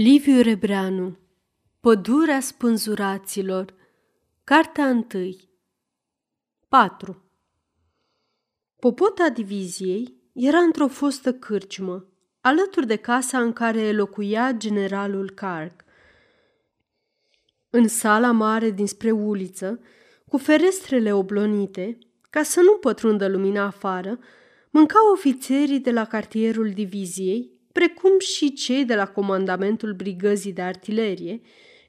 Liviu Rebreanu Pădurea spânzuraților Cartea 1 4 Popota diviziei era într-o fostă cârciumă, alături de casa în care locuia generalul Carg. În sala mare dinspre uliță, cu ferestrele oblonite, ca să nu pătrundă lumina afară, mâncau ofițerii de la cartierul diviziei precum și cei de la comandamentul brigăzii de artilerie,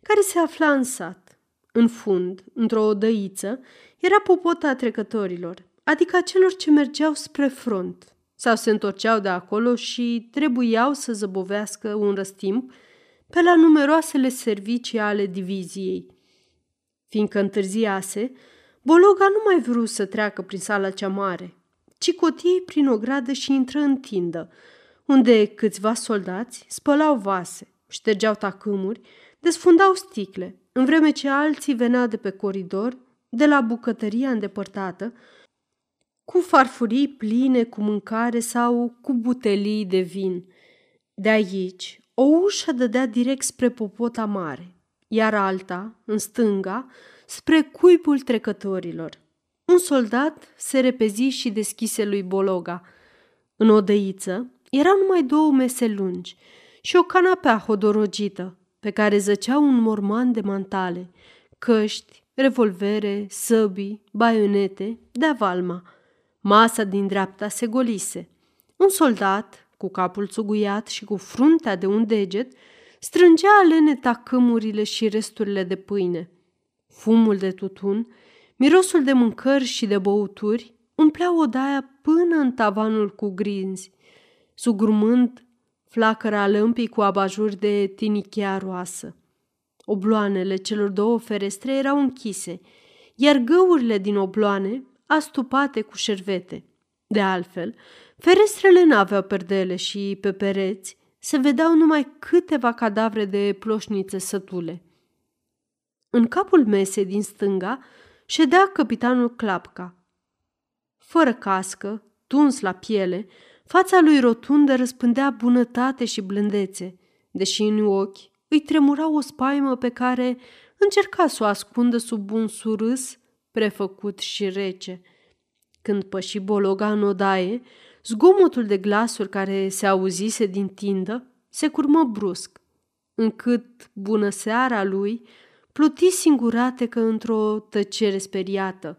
care se afla în sat. În fund, într-o odăiță, era popota trecătorilor, adică a celor ce mergeau spre front sau se întorceau de acolo și trebuiau să zăbovească un răstimp pe la numeroasele servicii ale diviziei. Fiindcă întârziase, Bologa nu mai vrut să treacă prin sala cea mare, ci cotie prin o gradă și intră în tindă, unde câțiva soldați spălau vase, ștergeau tacâmuri, desfundau sticle, în vreme ce alții veneau de pe coridor, de la bucătăria îndepărtată, cu farfurii pline cu mâncare sau cu butelii de vin. De aici, o ușă dădea direct spre popota mare, iar alta, în stânga, spre cuibul trecătorilor. Un soldat se repezi și deschise lui Bologa. În odăiță, erau numai două mese lungi și o canapea hodorogită, pe care zăcea un morman de mantale, căști, revolvere, săbii, baionete, de valma. Masa din dreapta se golise. Un soldat, cu capul țuguiat și cu fruntea de un deget, strângea alene tacâmurile și resturile de pâine. Fumul de tutun, mirosul de mâncări și de băuturi umpleau odaia până în tavanul cu grinzi sugrumând flacăra lămpii cu abajur de tinichea roasă. Obloanele celor două ferestre erau închise, iar găurile din obloane astupate cu șervete. De altfel, ferestrele n-aveau perdele și pe pereți se vedeau numai câteva cadavre de ploșnițe sătule. În capul mesei din stânga ședea capitanul Clapca. Fără cască, tuns la piele, Fața lui rotundă răspândea bunătate și blândețe, deși în ochi îi tremura o spaimă pe care încerca să o ascundă sub un surâs prefăcut și rece. Când păși bologa în odaie, zgomotul de glasuri care se auzise din tindă se curmă brusc, încât bună seara lui pluti singurate ca într-o tăcere speriată.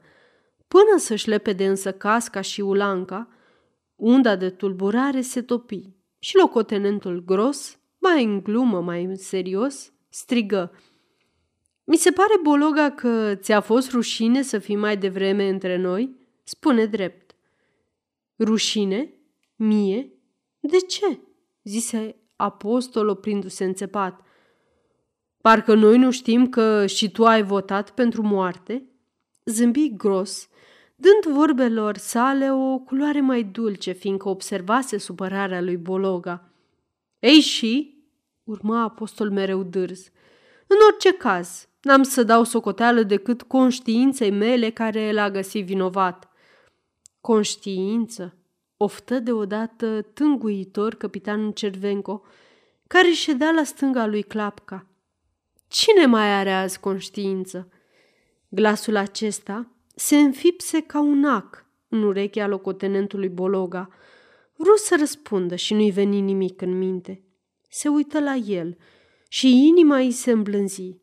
Până să-și lepede însă casca și ulanca, Unda de tulburare se topi și locotenentul gros, mai în glumă, mai în serios, strigă. Mi se pare, Bologa, că ți-a fost rușine să fii mai devreme între noi? Spune drept. Rușine? Mie? De ce? zise apostol oprindu-se înțepat. Parcă noi nu știm că și tu ai votat pentru moarte? Zâmbi gros dând vorbelor sale o culoare mai dulce, fiindcă observase supărarea lui Bologa. Ei și, urma apostol mereu dârz, în orice caz, n-am să dau socoteală decât conștiinței mele care l-a găsit vinovat. Conștiință, oftă deodată tânguitor capitanul Cervenco, care ședea la stânga lui Clapca. Cine mai are azi conștiință? Glasul acesta se înfipse ca un ac în urechea locotenentului Bologa. Vreau să răspundă și nu-i veni nimic în minte. Se uită la el și inima îi se îmblânzi.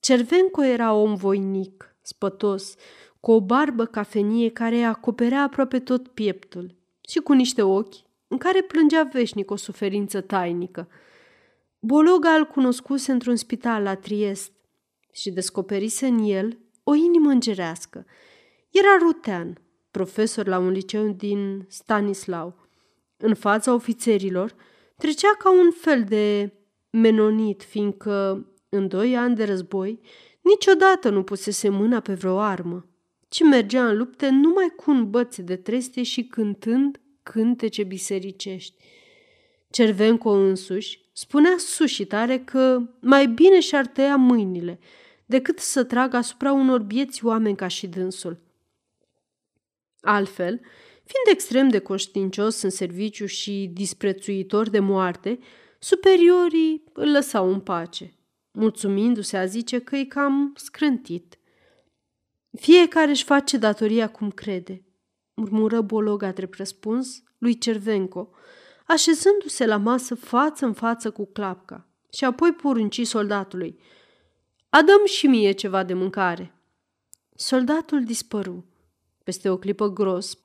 Cervenco era om voinic, spătos, cu o barbă cafenie care acoperea aproape tot pieptul și cu niște ochi în care plângea veșnic o suferință tainică. Bologa îl cunoscuse într-un spital la Triest și descoperise în el o inimă îngerească. Era rutean, profesor la un liceu din Stanislau. În fața ofițerilor trecea ca un fel de menonit, fiindcă în doi ani de război niciodată nu pusese mâna pe vreo armă, ci mergea în lupte numai cu un băț de treste și cântând cântece bisericești. Cervenco însuși spunea sus și tare că mai bine și-ar tăia mâinile decât să tragă asupra unor bieți oameni ca și dânsul. Altfel, fiind extrem de conștiincios în serviciu și disprețuitor de moarte, Superiorii îl lăsau în pace, mulțumindu-se a zice că e cam scrântit. Fiecare își face datoria cum crede, murmură Bologa drept răspuns lui Cervenco, așezându-se la masă față în față cu clapca și apoi porunci soldatului. Adăm și mie ceva de mâncare. Soldatul dispăru. Peste o clipă gros,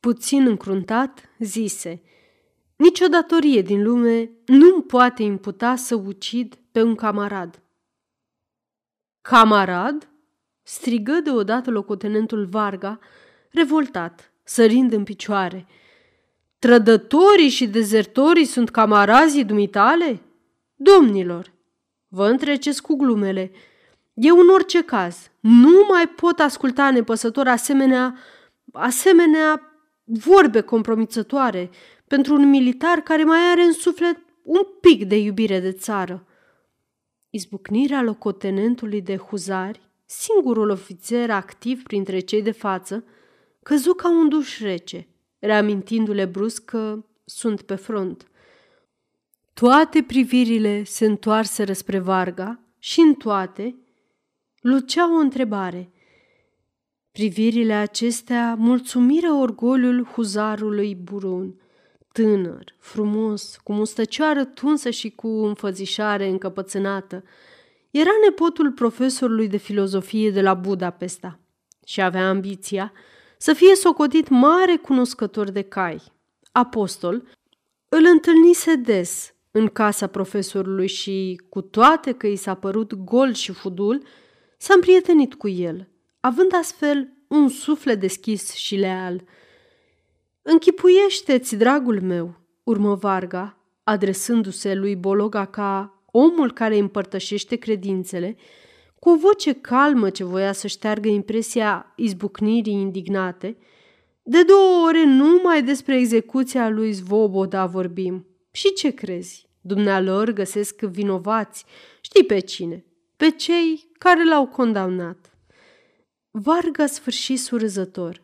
puțin încruntat, zise Nici o datorie din lume nu poate imputa să ucid pe un camarad. Camarad? strigă deodată locotenentul Varga, revoltat, sărind în picioare. Trădătorii și dezertorii sunt camarazii dumitale? Domnilor, vă întreceți cu glumele. Eu în orice caz nu mai pot asculta nepăsător asemenea, asemenea vorbe compromițătoare pentru un militar care mai are în suflet un pic de iubire de țară. Izbucnirea locotenentului de huzari, singurul ofițer activ printre cei de față, căzu ca un duș rece, reamintindu-le brusc că sunt pe front. Toate privirile se întoarseră spre Varga și în toate lucea o întrebare. Privirile acestea mulțumiră orgoliul huzarului burun, tânăr, frumos, cu mustăcioară tunsă și cu înfățișare încăpățânată. Era nepotul profesorului de filozofie de la Budapesta și avea ambiția să fie socotit mare cunoscător de cai. Apostol îl întâlnise des în casa profesorului și, cu toate că i s-a părut gol și fudul, s-a împrietenit cu el, având astfel un suflet deschis și leal. Închipuiește-ți, dragul meu, urmă Varga, adresându-se lui Bologa ca omul care împărtășește credințele, cu o voce calmă ce voia să șteargă impresia izbucnirii indignate, de două ore numai despre execuția lui Zvoboda vorbim. Și ce crezi? Dumnealor găsesc vinovați. Știi pe cine? Pe cei care l-au condamnat. Varga sfârși surzător.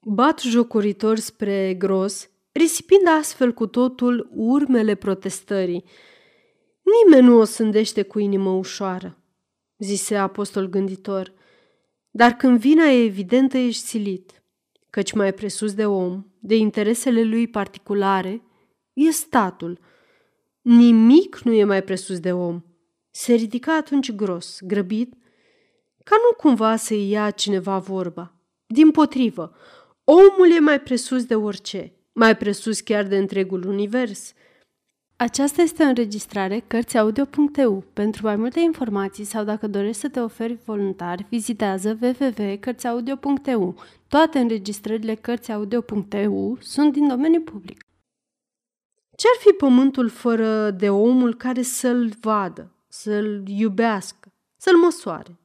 Bat jocuritor spre gros, risipind astfel cu totul urmele protestării. Nimeni nu o sândește cu inimă ușoară, zise apostol gânditor, dar când vina e evidentă ești silit, căci mai presus de om, de interesele lui particulare, e statul. Nimic nu e mai presus de om. Se ridica atunci gros, grăbit, ca nu cumva să-i ia cineva vorba. Din potrivă, omul e mai presus de orice, mai presus chiar de întregul univers. Aceasta este o înregistrare Cărțiaudio.eu. Pentru mai multe informații sau dacă dorești să te oferi voluntar, vizitează www.cărțiaudio.eu. Toate înregistrările Cărțiaudio.eu sunt din domeniu public. Ce-ar fi pământul fără de omul care să-l vadă, să-l iubească, să-l măsoare,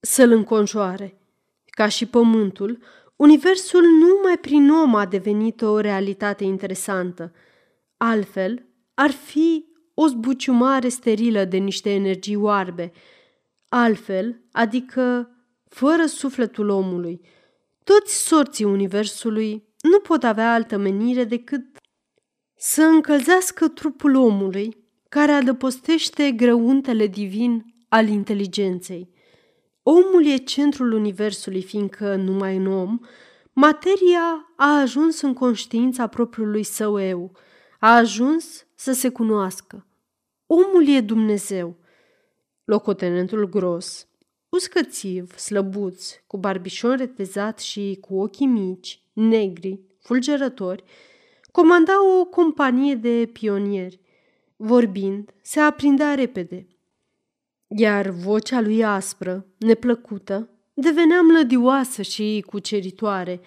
să-l înconjoare? Ca și pământul, universul numai prin om a devenit o realitate interesantă. Altfel, ar fi o zbuciumare sterilă de niște energii oarbe. Altfel, adică fără sufletul omului, toți sorții universului nu pot avea altă menire decât să încălzească trupul omului care adăpostește grăuntele divin al inteligenței. Omul e centrul universului, fiindcă numai în om, materia a ajuns în conștiința propriului său eu, a ajuns să se cunoască. Omul e Dumnezeu. Locotenentul gros, uscățiv, slăbuț, cu barbișon retezat și cu ochii mici, negri, fulgerători, comanda o companie de pionieri. Vorbind, se aprindea repede, iar vocea lui aspră, neplăcută, devenea mlădioasă și cuceritoare.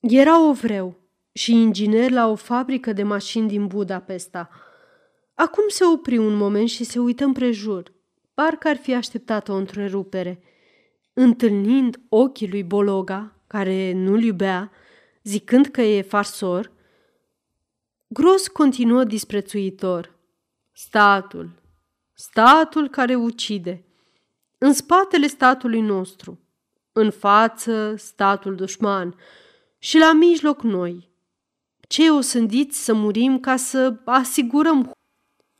Era ovreu și inginer la o fabrică de mașini din Budapesta. Acum se opri un moment și se uită împrejur, parcă ar fi așteptat o întrerupere. Întâlnind ochii lui Bologa, care nu-l iubea, zicând că e farsor, Gros continuă disprețuitor. Statul, statul care ucide, în spatele statului nostru, în față statul dușman și la mijloc noi. cei osândiți să murim ca să asigurăm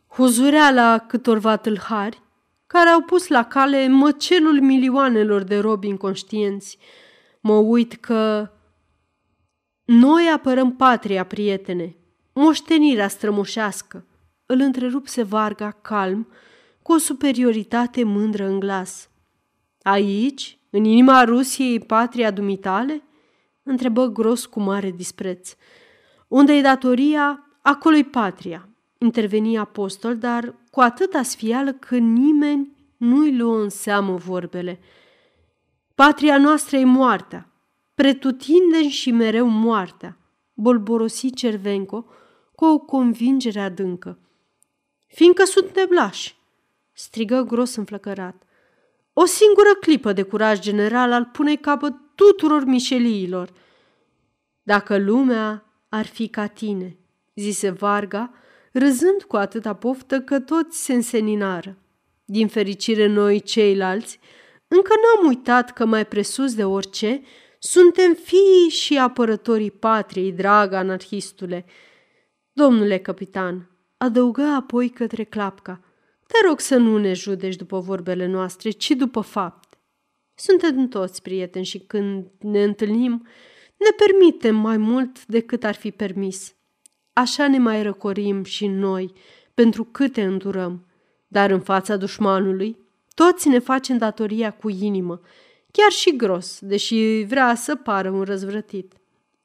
huzureala câtorva tâlhari care au pus la cale măcelul milioanelor de robi inconștienți. Mă uit că noi apărăm patria, prietene, moștenirea strămoșească. Îl întrerupse Varga calm, cu o superioritate mândră în glas. Aici, în inima Rusiei, patria dumitale? Întrebă gros cu mare dispreț. Unde e datoria, acolo-i patria, interveni apostol, dar cu atâta sfială că nimeni nu-i luă în seamă vorbele. Patria noastră e moartea, pretutindeni și mereu moartea, bolborosi Cervenco cu o convingere adâncă. Fiindcă suntem lași, strigă gros înflăcărat. O singură clipă de curaj general al pune capăt tuturor mișeliilor. Dacă lumea ar fi ca tine, zise Varga, râzând cu atâta poftă că toți se înseninară. Din fericire noi ceilalți, încă n-am uitat că mai presus de orice, suntem fii și apărătorii patriei, dragă anarhistule. Domnule capitan, adăugă apoi către clapca, te rog să nu ne judeci după vorbele noastre, ci după fapte. Suntem toți prieteni și când ne întâlnim, ne permitem mai mult decât ar fi permis. Așa ne mai răcorim și noi, pentru câte îndurăm. Dar în fața dușmanului, toți ne facem datoria cu inimă, chiar și gros, deși vrea să pară un răzvrătit.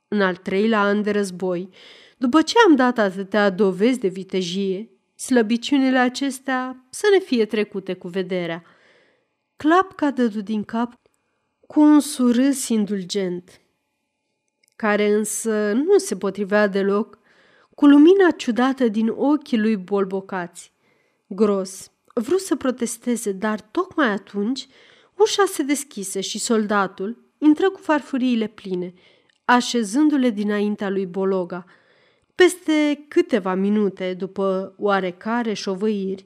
În al treilea an de război, după ce am dat atâtea dovezi de vitejie, slăbiciunile acestea să ne fie trecute cu vederea. Clapca dădu din cap cu un surâs indulgent, care însă nu se potrivea deloc cu lumina ciudată din ochii lui bolbocați. Gros, vrut să protesteze, dar tocmai atunci ușa se deschise și soldatul intră cu farfuriile pline, așezându-le dinaintea lui Bologa. Peste câteva minute, după oarecare șovăiri,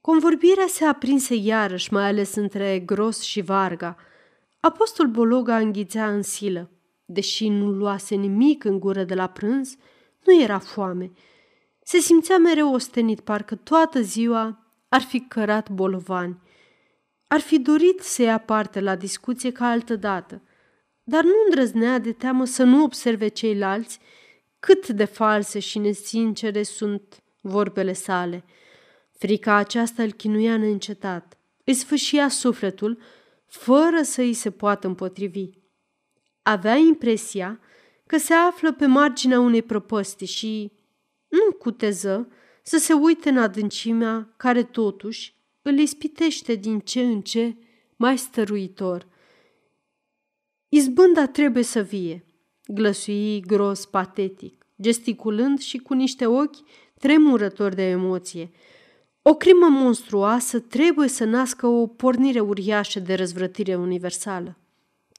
convorbirea se aprinse iarăși, mai ales între Gros și Varga. Apostol Bologa înghițea în silă. Deși nu luase nimic în gură de la prânz, nu era foame. Se simțea mereu ostenit, parcă toată ziua ar fi cărat bolovani. Ar fi dorit să ia parte la discuție ca altă dată, dar nu îndrăznea de teamă să nu observe ceilalți cât de false și nesincere sunt vorbele sale. Frica aceasta îl chinuia neîncetat, îi sfâșia sufletul, fără să îi se poată împotrivi. Avea impresia că se află pe marginea unei prăpăstii și nu cuteză să se uite în adâncimea care totuși îl ispitește din ce în ce mai stăruitor. Izbânda trebuie să vie, glăsui gros patetic, gesticulând și cu niște ochi tremurători de emoție. O crimă monstruoasă trebuie să nască o pornire uriașă de răzvrătire universală.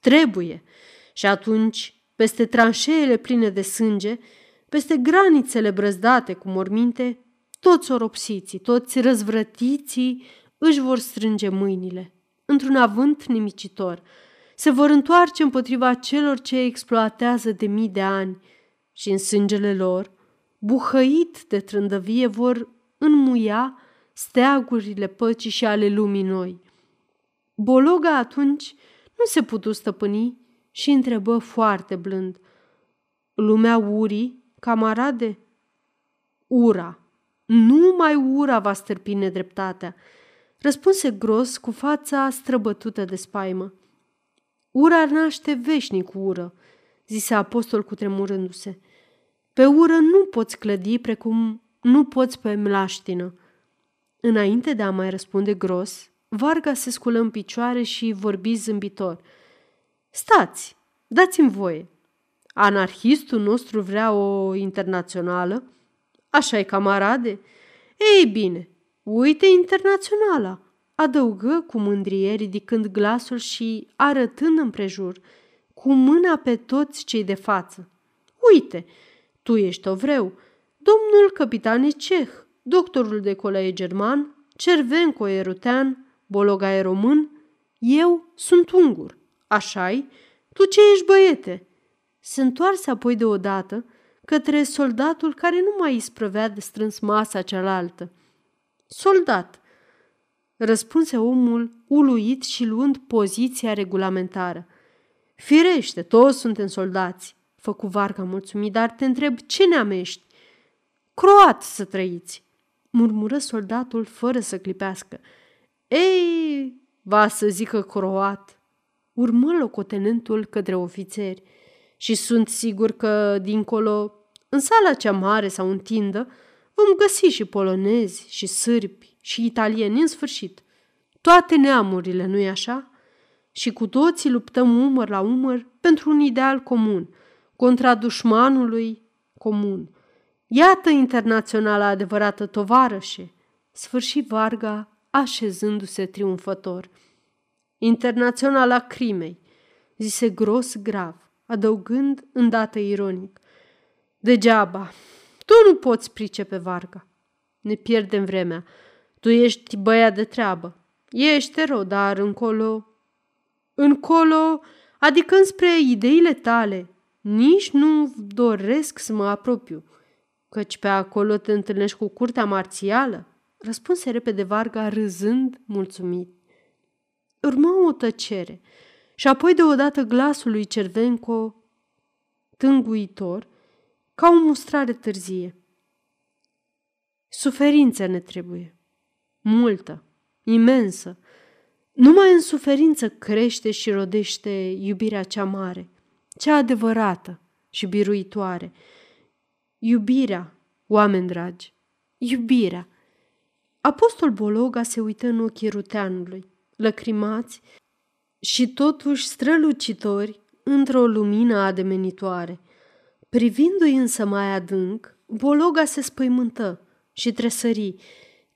Trebuie. Și atunci peste tranșeele pline de sânge, peste granițele brăzdate cu morminte, toți oropsiții, toți răzvrătiții își vor strânge mâinile, într-un avânt nimicitor, se vor întoarce împotriva celor ce exploatează de mii de ani și în sângele lor, buhăit de trândăvie, vor înmuia steagurile păcii și ale lumii noi. Bologa atunci nu se putu stăpâni și întrebă foarte blând. Lumea urii, camarade? Ura. Numai ura va stârpi nedreptatea, răspunse gros cu fața străbătută de spaimă. Ura naște veșnic ură, zise apostol cu tremurându-se. Pe ură nu poți clădi precum nu poți pe mlaștină. Înainte de a mai răspunde gros, Varga se sculă în picioare și vorbi zâmbitor – Stați, dați-mi voie. Anarhistul nostru vrea o internațională? Așa e, camarade? Ei bine, uite internaționala, adăugă cu mândrie ridicând glasul și arătând împrejur, cu mâna pe toți cei de față. Uite, tu ești ovreu, domnul capitan e ceh, doctorul de coleie german, Cervenco e rutean, Bologa e român, eu sunt ungur așa -i? Tu ce ești, băiete?" Se întoarse apoi deodată către soldatul care nu mai isprăvea de strâns masa cealaltă. Soldat, răspunse omul uluit și luând poziția regulamentară. Firește, toți suntem soldați, făcu Varga mulțumit, dar te întreb ce neam ești? Croat să trăiți, murmură soldatul fără să clipească. Ei, va să zică croat, urmă locotenentul către ofițeri. Și sunt sigur că, dincolo, în sala cea mare sau în tindă, vom găsi și polonezi, și sârbi, și italieni, în sfârșit. Toate neamurile, nu-i așa? Și cu toții luptăm umăr la umăr pentru un ideal comun, contra dușmanului comun. Iată internaționala adevărată tovarășe, sfârși Varga așezându-se triumfător. Internaționala crimei, zise gros grav, adăugând îndată ironic. Degeaba, tu nu poți pricepe Varga. Ne pierdem vremea. Tu ești băiat de treabă. Ești erou, dar încolo... Încolo, adică înspre ideile tale, nici nu doresc să mă apropiu, căci pe acolo te întâlnești cu curtea marțială, răspunse repede Varga râzând mulțumit. Urmă o tăcere și apoi deodată glasul lui Cervenco, tânguitor, ca o mustrare târzie. Suferință ne trebuie. Multă, imensă. Numai în suferință crește și rodește iubirea cea mare, cea adevărată și biruitoare. Iubirea, oameni dragi, iubirea. Apostol Bologa se uită în ochii ruteanului, lăcrimați și totuși strălucitori într-o lumină ademenitoare. Privindu-i însă mai adânc, Bologa se spăimântă și tresări,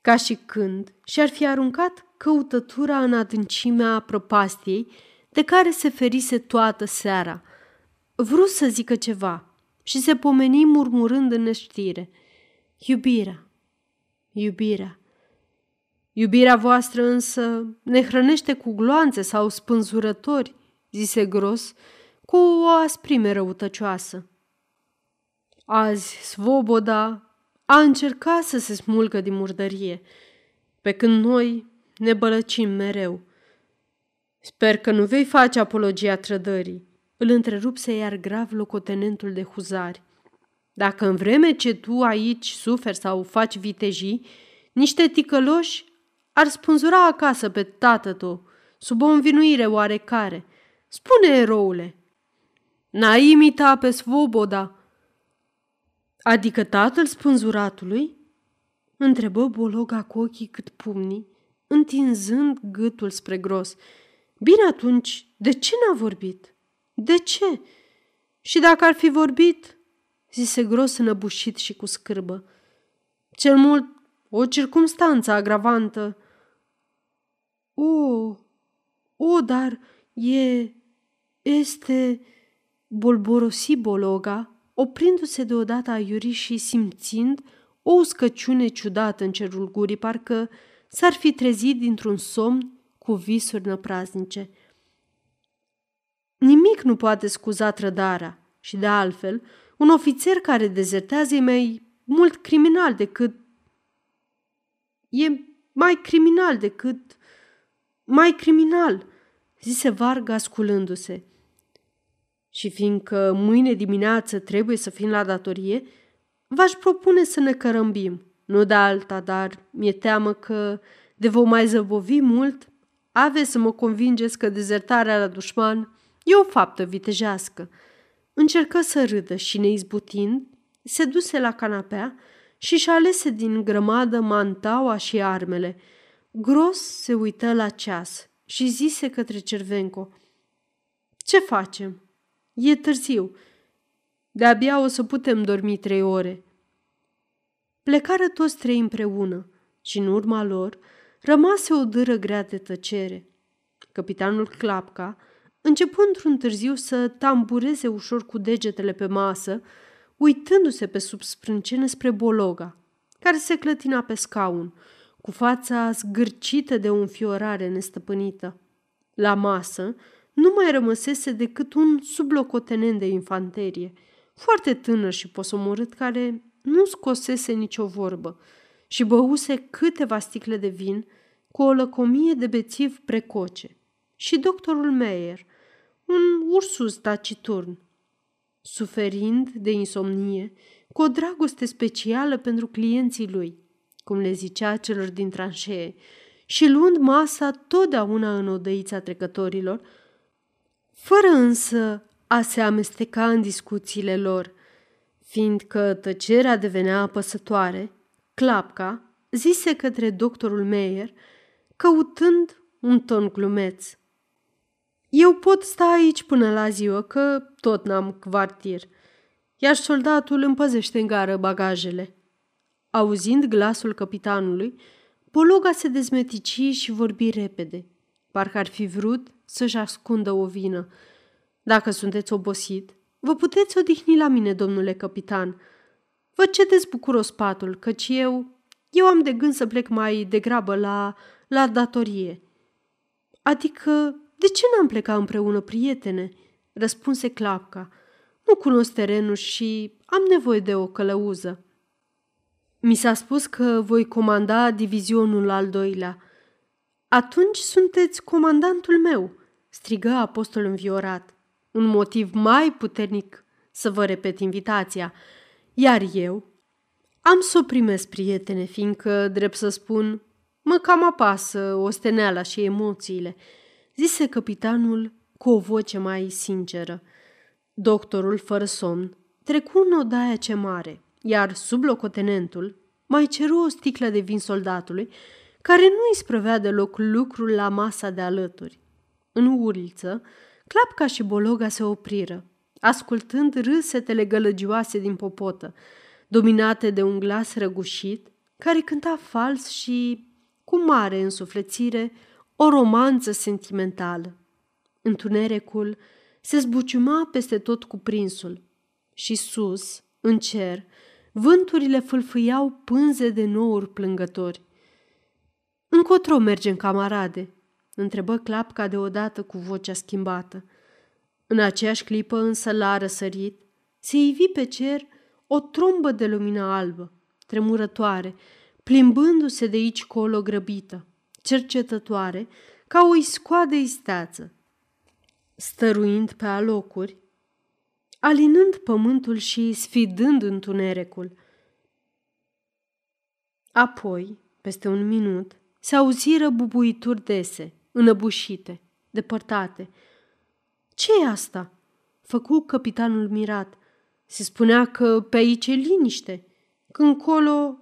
ca și când și-ar fi aruncat căutătura în adâncimea prăpastiei de care se ferise toată seara. Vrut să zică ceva și se pomeni murmurând în neștire. Iubirea, iubirea. Iubirea voastră însă ne hrănește cu gloanțe sau spânzurători, zise gros, cu o asprime răutăcioasă. Azi, Svoboda a încercat să se smulgă din murdărie, pe când noi ne bălăcim mereu. Sper că nu vei face apologia trădării, îl întrerupse iar grav locotenentul de huzari. Dacă în vreme ce tu aici suferi sau faci vitejii, niște ticăloși ar spânzura acasă pe tată tău, sub o învinuire oarecare. Spune, eroule, n-ai imita pe Svoboda, Adică tatăl spânzuratului? Întrebă Bologa cu ochii cât pumnii, întinzând gâtul spre gros. Bine atunci, de ce n-a vorbit? De ce? Și dacă ar fi vorbit, zise gros înăbușit și cu scârbă. Cel mult o circumstanță agravantă. O, o, dar e, este, bolborosi Bologa, oprindu-se deodată aiuri și simțind o uscăciune ciudată în cerul gurii, parcă s-ar fi trezit dintr-un somn cu visuri năpraznice. Nimic nu poate scuza trădarea și, de altfel, un ofițer care dezertează e mai mult criminal decât... E mai criminal decât... Mai criminal, zise Varga sculându-se și fiindcă mâine dimineață trebuie să fim la datorie, v-aș propune să ne cărămbim. Nu de alta, dar mi-e teamă că de vă mai zăbovi mult, aveți să mă convingeți că dezertarea la dușman e o faptă vitejească. Încercă să râdă și neizbutind, se duse la canapea și-și alese din grămadă mantaua și armele. Gros se uită la ceas și zise către Cervenco, Ce facem?" E târziu. De-abia o să putem dormi trei ore. Plecară toți trei împreună și în urma lor rămase o dâră grea de tăcere. Capitanul Clapca începu într-un târziu să tambureze ușor cu degetele pe masă, uitându-se pe sub sprâncene spre Bologa, care se clătina pe scaun, cu fața zgârcită de o înfiorare nestăpânită. La masă, nu mai rămăsese decât un sublocotenent de infanterie, foarte tânăr și posomorât, care nu scosese nicio vorbă și băuse câteva sticle de vin cu o lăcomie de bețiv precoce. Și doctorul Meyer, un ursus taciturn, suferind de insomnie, cu o dragoste specială pentru clienții lui, cum le zicea celor din tranșee, și luând masa totdeauna în odăița trecătorilor, fără însă a se amesteca în discuțiile lor, fiindcă tăcerea devenea apăsătoare, Clapca zise către doctorul Meyer, căutând un ton glumeț. Eu pot sta aici până la ziua, că tot n-am quartier, iar soldatul împăzește în gară bagajele. Auzind glasul capitanului, Pologa se dezmetici și vorbi repede, parcă ar fi vrut să-și ascundă o vină. Dacă sunteți obosit, vă puteți odihni la mine, domnule capitan. Vă cedeți bucuros patul, căci eu, eu am de gând să plec mai degrabă la, la datorie. Adică, de ce n-am plecat împreună, prietene? Răspunse Clapca. Nu cunosc terenul și am nevoie de o călăuză. Mi s-a spus că voi comanda divizionul al doilea. Atunci sunteți comandantul meu, strigă apostol înviorat. Un motiv mai puternic să vă repet invitația. Iar eu am să o primesc, prietene, fiindcă, drept să spun, mă cam apasă osteneala și emoțiile, zise capitanul cu o voce mai sinceră. Doctorul, fără somn, trecu în odaia ce mare, iar sublocotenentul mai ceru o sticlă de vin soldatului, care nu îi sprăvea deloc lucrul la masa de alături. În uliță, Clapca și Bologa se opriră, ascultând râsetele gălăgioase din popotă, dominate de un glas răgușit, care cânta fals și, cu mare însuflețire, o romanță sentimentală. Întunericul se zbuciuma peste tot cuprinsul și sus, în cer, vânturile fâlfâiau pânze de nouri plângători. Încotro mergem, camarade?" întrebă Clapca deodată cu vocea schimbată. În aceeași clipă însă la răsărit se ivi pe cer o trombă de lumină albă, tremurătoare, plimbându-se de aici colo grăbită, cercetătoare, ca o iscoadă isteață. Stăruind pe alocuri, alinând pământul și sfidând întunericul. Apoi, peste un minut, se auziră bubuituri dese, înăbușite, depărtate. ce e asta?" făcu capitanul mirat. Se spunea că pe aici e liniște. Când colo...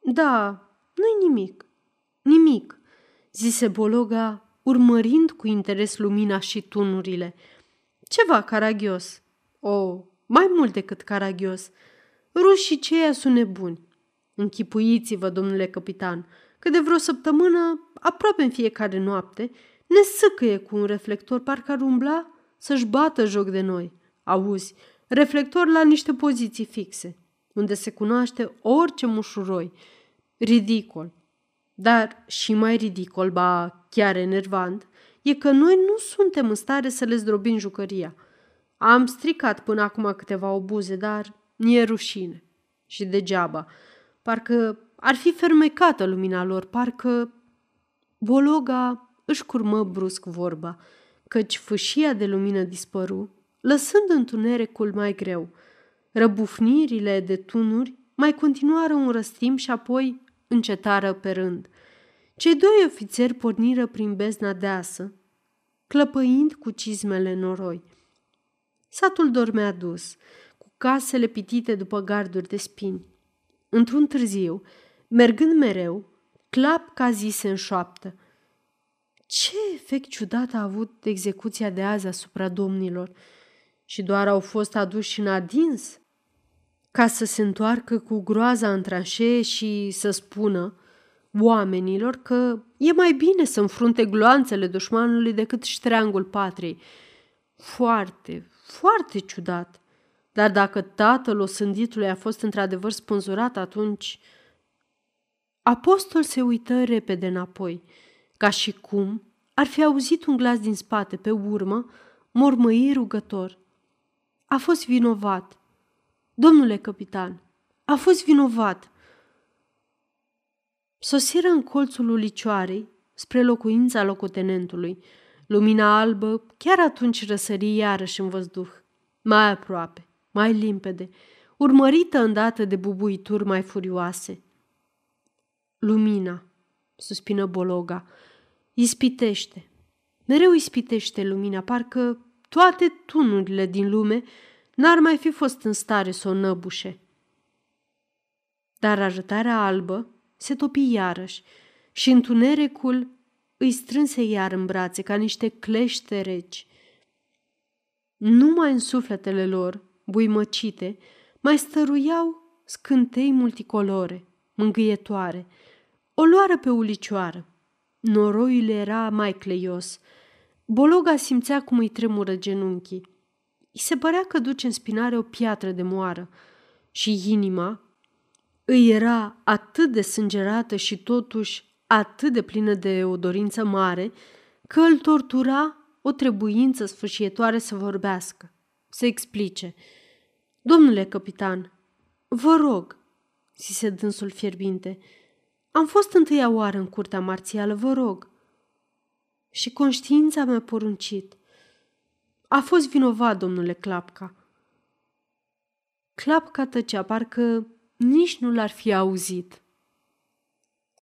Da, nu-i nimic. Nimic, zise Bologa, urmărind cu interes lumina și tunurile. Ceva caragios. O, mai mult decât caragios. Rușii ceia sunt nebuni. Închipuiți-vă, domnule capitan, că de vreo săptămână, aproape în fiecare noapte, ne săcăie cu un reflector, parcă ar umbla să-și bată joc de noi. Auzi, reflector la niște poziții fixe, unde se cunoaște orice mușuroi. Ridicol. Dar și mai ridicol, ba chiar enervant, e că noi nu suntem în stare să le zdrobim jucăria. Am stricat până acum câteva obuze, dar e rușine. Și degeaba. Parcă ar fi fermecată lumina lor, parcă... Bologa își curmă brusc vorba, căci fâșia de lumină dispăru, lăsând întunericul mai greu. Răbufnirile de tunuri mai continuară un răstim și apoi încetară pe rând. Cei doi ofițeri porniră prin bezna deasă, clăpăind cu cizmele noroi. Satul dormea dus, cu casele pitite după garduri de spini. Într-un târziu, mergând mereu, clap ca zise în șoaptă. Ce efect ciudat a avut execuția de azi asupra domnilor și doar au fost aduși în adins ca să se întoarcă cu groaza în tranșee și să spună oamenilor că e mai bine să înfrunte gloanțele dușmanului decât ștreangul patriei. Foarte, foarte ciudat. Dar dacă tatăl osânditului a fost într-adevăr spânzurat, atunci... Apostol se uită repede înapoi, ca și cum ar fi auzit un glas din spate, pe urmă, mormăi rugător. A fost vinovat, Domnule capitan, a fost vinovat. Sosiră în colțul ulicioarei spre locuința locotenentului. Lumina albă chiar atunci răsări iarăși în văzduh, mai aproape, mai limpede, urmărită îndată de bubuituri mai furioase. Lumina, suspină Bologa, ispitește, mereu ispitește lumina, parcă toate tunurile din lume n-ar mai fi fost în stare să o năbușe. Dar arătarea albă se topi iarăși și întunericul îi strânse iar în brațe ca niște clește reci. Numai în sufletele lor, buimăcite, mai stăruiau scântei multicolore, mângâietoare. O luară pe ulicioară. Noroiul era mai cleios. Bologa simțea cum îi tremură genunchii. I se părea că duce în spinare o piatră de moară și inima îi era atât de sângerată și totuși atât de plină de o dorință mare, că îl tortura o trebuință sfârșietoare să vorbească, să explice. Domnule capitan, vă rog, zise dânsul fierbinte, am fost întâia oară în curtea marțială, vă rog. Și conștiința mi-a poruncit. A fost vinovat, domnule Clapca. Clapca tăcea, parcă nici nu l-ar fi auzit.